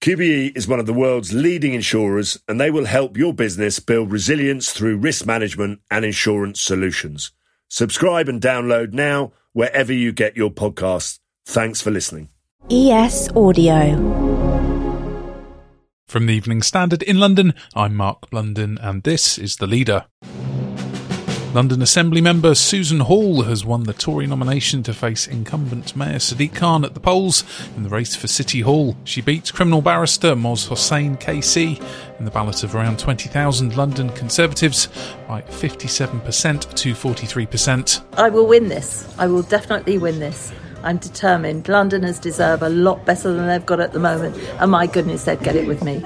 QBE is one of the world's leading insurers and they will help your business build resilience through risk management and insurance solutions. Subscribe and download now wherever you get your podcasts. Thanks for listening. ES Audio. From the Evening Standard in London, I'm Mark Blunden, and this is The Leader. London Assembly member Susan Hall has won the Tory nomination to face incumbent Mayor Sadiq Khan at the polls in the race for City Hall. She beats criminal barrister Moz Hossain KC in the ballot of around 20,000 London Conservatives by 57% to 43%. I will win this. I will definitely win this. I'm determined. Londoners deserve a lot better than they've got at the moment, and my goodness, they'd get it with me.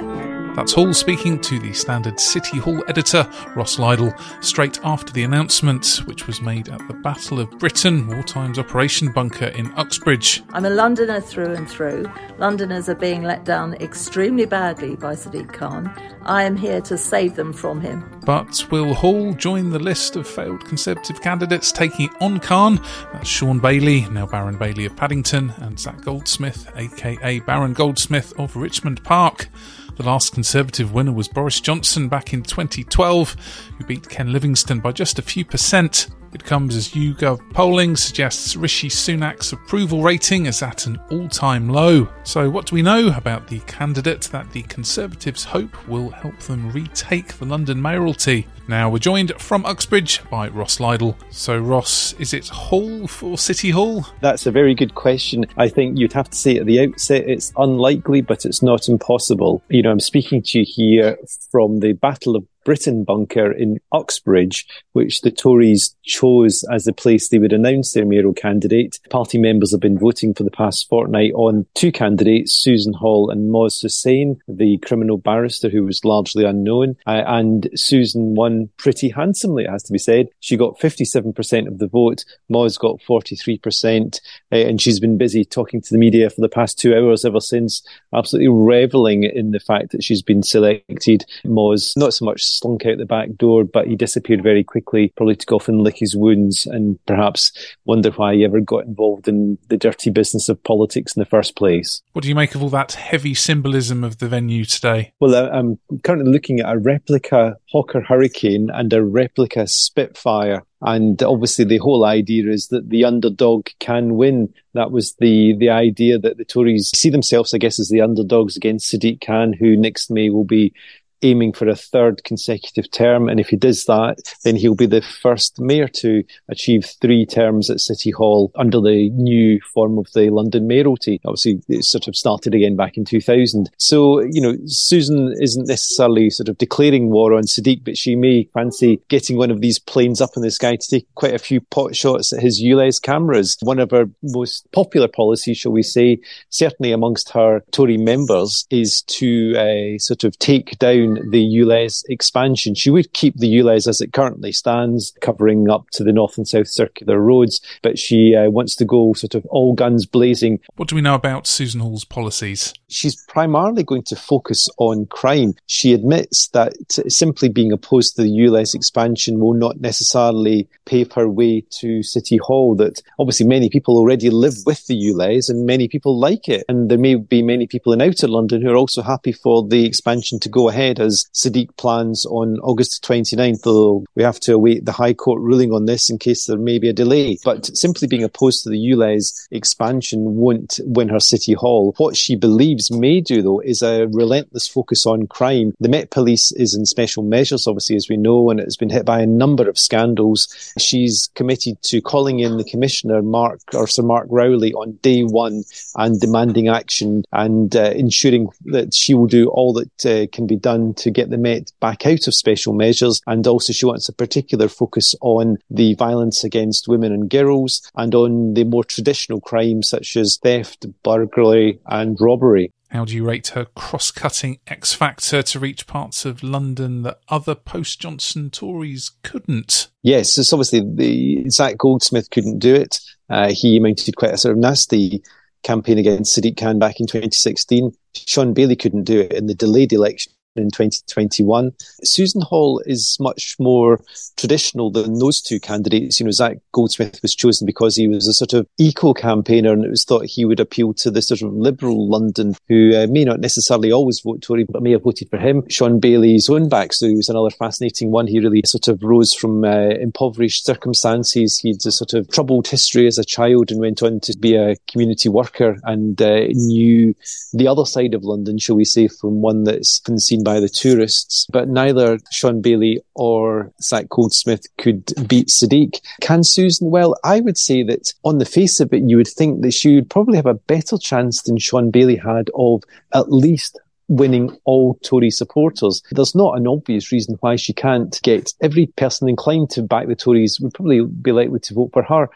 That's Hall speaking to the Standard City Hall editor, Ross Lydall, straight after the announcement, which was made at the Battle of Britain, wartime's operation bunker in Uxbridge. I'm a Londoner through and through. Londoners are being let down extremely badly by Sadiq Khan. I am here to save them from him. But will Hall join the list of failed Conservative candidates taking on Khan? That's Shaun Bailey, now Baron Bailey of Paddington, and Zac Goldsmith, aka Baron Goldsmith of Richmond Park. The last Conservative winner was Boris Johnson back in 2012, who beat Ken Livingstone by just a few percent. It comes as YouGov polling suggests Rishi Sunak's approval rating is at an all time low. So, what do we know about the candidate that the Conservatives hope will help them retake the London mayoralty? Now, we're joined from Uxbridge by Ross Lydall. So, Ross, is it Hall for City Hall? That's a very good question. I think you'd have to say at the outset it's unlikely, but it's not impossible. You know, I'm speaking to you here from the Battle of Britain bunker in Uxbridge, which the Tories chose as the place they would announce their mayoral candidate. Party members have been voting for the past fortnight on two candidates, Susan Hall and Moz Hossain, the criminal barrister who was largely unknown. Uh, and Susan won pretty handsomely, it has to be said. She got 57% of the vote. Moz got 43%. Uh, and she's been busy talking to the media for the past two hours ever since, absolutely reveling in the fact that she's been selected. Moz, not so much slunk out the back door, but he disappeared very quickly, probably to go off and lick his wounds and perhaps wonder why he ever got involved in the dirty business of politics in the first place. What do you make of all that heavy symbolism of the venue today? Well, I'm currently looking at a replica Hawker Hurricane and a replica Spitfire. And obviously, the whole idea is that the underdog can win. That was the the idea that the Tories see themselves, I guess, as the underdogs against Sadiq Khan, who next May will be aiming for a third consecutive term. And if he does that, then he'll be the first mayor to achieve three terms at City Hall under the new form of the London mayoralty. Obviously, it sort of started again back in 2000. So, you know, Susan isn't necessarily sort of declaring war on Sadiq, but she may fancy getting one of these planes up in the sky to take quite a few pot shots at his ULEZ cameras. One of her most popular policies, shall we say, certainly amongst her Tory members, is to uh, sort of take down the ULEZ expansion. She would keep the ULEZ as it currently stands, covering up to the north and south circular roads, but she uh, wants to go sort of all guns blazing. What do we know about Susan Hall's policies? She's primarily going to focus on crime. She admits that simply being opposed to the ULEZ expansion will not necessarily pave her way to City Hall, that obviously many people already live with the ULEZ and many people like it. And there may be many people in outer London who are also happy for the expansion to go ahead as Sadiq plans on August 29th, though we have to await the High Court ruling on this in case there may be a delay. But simply being opposed to the ULEZ expansion won't win her City Hall. What she believes may do, though, is a relentless focus on crime. The Met Police is in special measures, obviously, as we know, and it's been hit by a number of scandals. She's committed to calling in the Commissioner, Mark, or Sir Mark Rowley, on day one and demanding action and uh, ensuring that she will do all that uh, can be done to get the Met back out of special measures. And also, she wants a particular focus on the violence against women and girls and on the more traditional crimes such as theft, burglary, and robbery. How do you rate her cross cutting X factor to reach parts of London that other post Johnson Tories couldn't? Yes, it's obviously the Zac Goldsmith couldn't do it. Uh, he mounted quite a sort of nasty campaign against Sadiq Khan back in 2016. Shaun Bailey couldn't do it in the delayed election in 2021. Susan Hall is much more traditional than those two candidates. You know, Zac Goldsmith was chosen because he was a sort of eco campaigner and it was thought he would appeal to the sort of liberal London who uh, may not necessarily always vote Tory, but may have voted for him. Shaun Bailey's own back backstory was another fascinating one. He really sort of rose from uh, impoverished circumstances. He had a sort of troubled history as a child and went on to be a community worker and uh, knew the other side of London, shall we say, from one that's been seen by the tourists, but neither Shaun Bailey or Zac Goldsmith could beat Sadiq. Can Susan? Well, I would say that on the face of it, you would think that she would probably have a better chance than Shaun Bailey had of at least winning all Tory supporters. There's not an obvious reason why she can't get every person inclined to back the Tories would probably be likely to vote for her.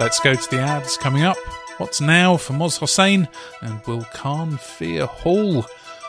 Let's go to the ads coming up. What's now for Moz Hossain and will Khan fear Hall?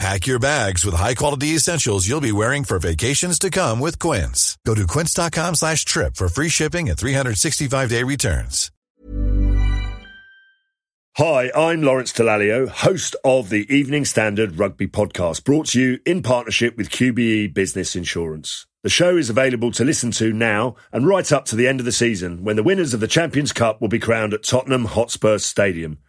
Pack your bags with high-quality essentials you'll be wearing for vacations to come with Quince. Go to quince.com slash trip for free shipping and 365-day returns. Hi, I'm Lawrence Dallaglio, host of the Evening Standard Rugby Podcast, brought to you in partnership with QBE Business Insurance. The show is available to listen to now and right up to the end of the season when the winners of the Champions Cup will be crowned at Tottenham Hotspur Stadium –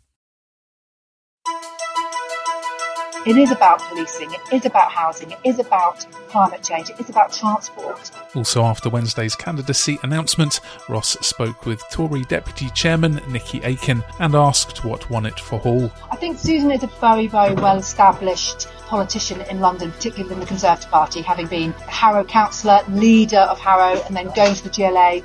It is about policing, it is about housing, it is about climate change, it is about transport. Also, after Wednesday's candidacy announcement, Ross spoke with Tory Deputy Chairman Nickie Aiken and asked what won it for Hall. I think Susan is a very, very well established politician in London, particularly in the Conservative Party, having been Harrow councillor, leader of Harrow, and then going to the GLA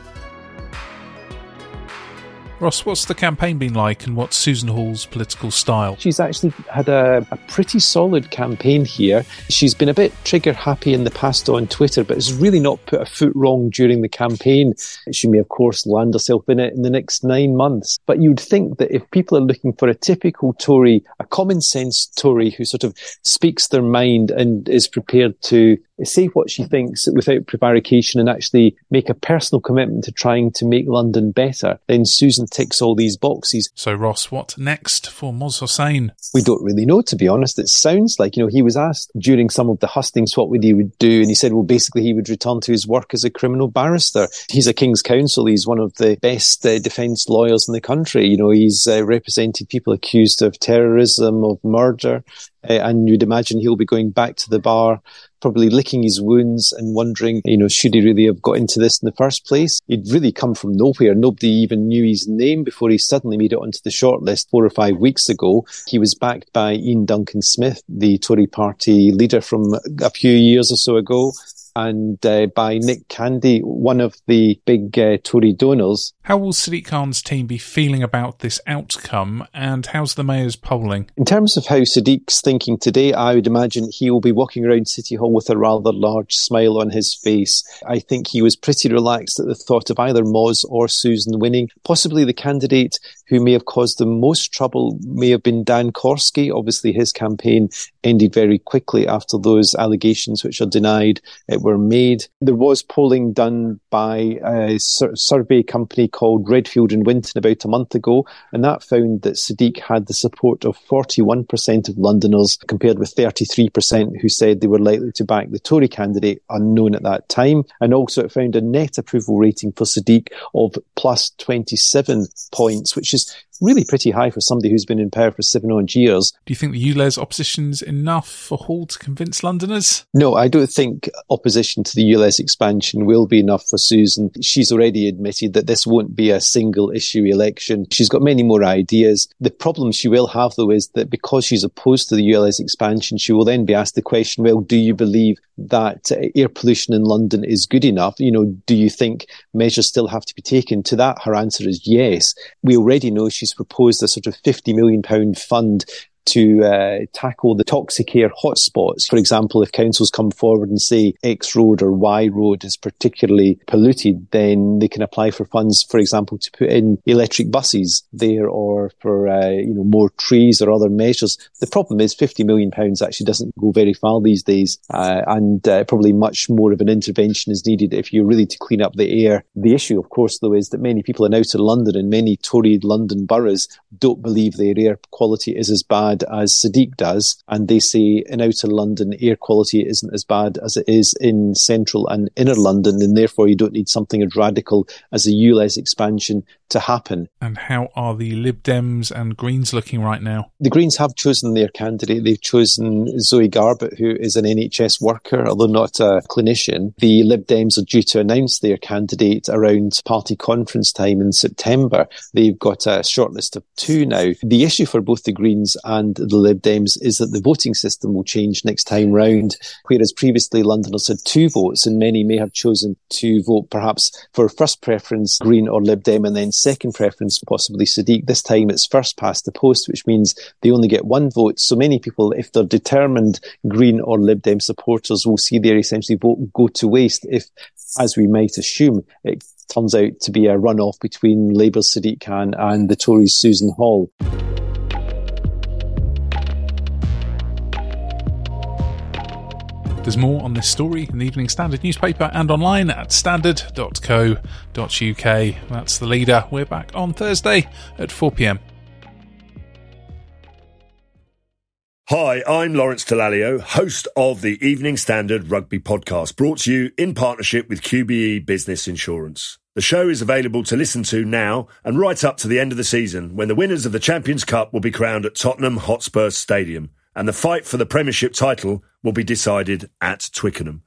Ross, what's the campaign been like and what's Susan Hall's political style? She's actually had a, a, pretty solid campaign here. She's been a bit trigger happy in the past on Twitter, but has really not put a foot wrong during the campaign. She may, of course, land herself in it in the next nine months. But you'd think that if people are looking for a typical Tory, a common sense Tory who sort of speaks their mind and is prepared to say what she thinks without prevarication and actually make a personal commitment to trying to make London better, then Susan ticks all these boxes. So, Ross, what next for Moz Hossain? We don't really know, to be honest. It sounds like, you know, he was asked during some of the hustings what would he would do, and he said, well, basically he would return to his work as a criminal barrister. He's a King's Counsel. He's one of the best uh, defence lawyers in the country. You know, he's uh, represented people accused of terrorism, of murder, uh, and you'd imagine he'll be going back to the bar probably licking his wounds and wondering, you know, should he really have got into this in the first place? He'd really come from nowhere. Nobody even knew his name before he suddenly made it onto the shortlist four or five weeks ago. He was backed by Iain Duncan Smith, the Tory party leader from a few years or so ago. And uh, by Nick Candy, one of the big uh, Tory donors. How will Sadiq Khan's team be feeling about this outcome, and how's the mayor's polling? In terms of how Sadiq's thinking today, I would imagine he will be walking around City Hall with a rather large smile on his face. I think he was pretty relaxed at the thought of either Moz or Susan winning. Possibly the candidate who may have caused the most trouble may have been Dan Korski. Obviously, his campaign ended very quickly after those allegations, which are denied, uh, were made. There was polling done by a sur- survey company called Redfield and Wilton about a month ago, and that found that Sadiq had the support of 41% of Londoners, compared with 33% who said they were likely to back the Tory candidate, unknown at that time. And also, it found a net approval rating for Sadiq of plus 27 points, which is really pretty high for somebody who's been in power for seven odd years. Do you think the ULEZ opposition is enough for Hall to convince Londoners? No, I don't think opposition to the ULEZ expansion will be enough for Susan. She's already admitted that this won't be a single issue election. She's got many more ideas. The problem she will have, though, is that because she's opposed to the ULEZ expansion, she will then be asked the question, well, do you believe that air pollution in London is good enough? You know, do you think measures still have to be taken? To that, her answer is yes. We already know she's proposed a sort of £50 million fund to uh, tackle the toxic air hotspots. For example, if councils come forward and say X road or Y road is particularly polluted, then they can apply for funds, for example, to put in electric buses there or for uh, you know more trees or other measures. The problem is 50 million pounds actually doesn't go very far these days, uh, and uh, probably much more of an intervention is needed if you're really to clean up the air. The issue, of course, though, is that many people in outer London and many Tory London boroughs don't believe their air quality is as bad as Sadiq does, and they say in outer London air quality isn't as bad as it is in central and inner London, and therefore you don't need something as radical as a ULEZ expansion to happen. And how are the Lib Dems and Greens looking right now? The Greens have chosen their candidate. They've chosen Zoe Garbett, who is an NHS worker, although not a clinician. The Lib Dems are due to announce their candidate around party conference time in September. They've got a shortlist of two now. The issue for both the Greens and the Lib Dems is that the voting system will change next time round, whereas previously Londoners had two votes and many may have chosen to vote perhaps for first preference Green or Lib Dem and then second preference possibly Sadiq. This time it's first past the post, which means they only get one vote. So many people, if they're determined Green or Lib Dem supporters, will see their essentially vote go to waste if, as we might assume, it turns out to be a runoff between Labour's Sadiq Khan and the Tories' Susan Hall. There's more on this story in the Evening Standard newspaper and online at standard.co.uk. That's the leader. We're back on Thursday at 4 pm. Hi, I'm Lawrence Dallaglio, host of the Evening Standard Rugby Podcast, brought to you in partnership with QBE Business Insurance. The show is available to listen to now and right up to the end of the season when the winners of the Champions Cup will be crowned at Tottenham Hotspur Stadium and the fight for the Premiership title will be decided at Twickenham.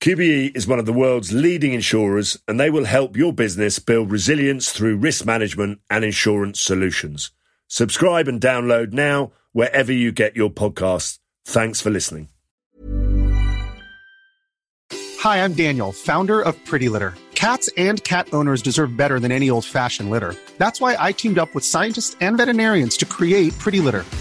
QBE is one of the world's leading insurers and they will help your business build resilience through risk management and insurance solutions. Subscribe and download now wherever you get your podcasts. Thanks for listening. Hi, I'm Daniel, founder of Pretty Litter. Cats and cat owners deserve better than any old fashioned litter. That's why I teamed up with scientists and veterinarians to create Pretty Litter.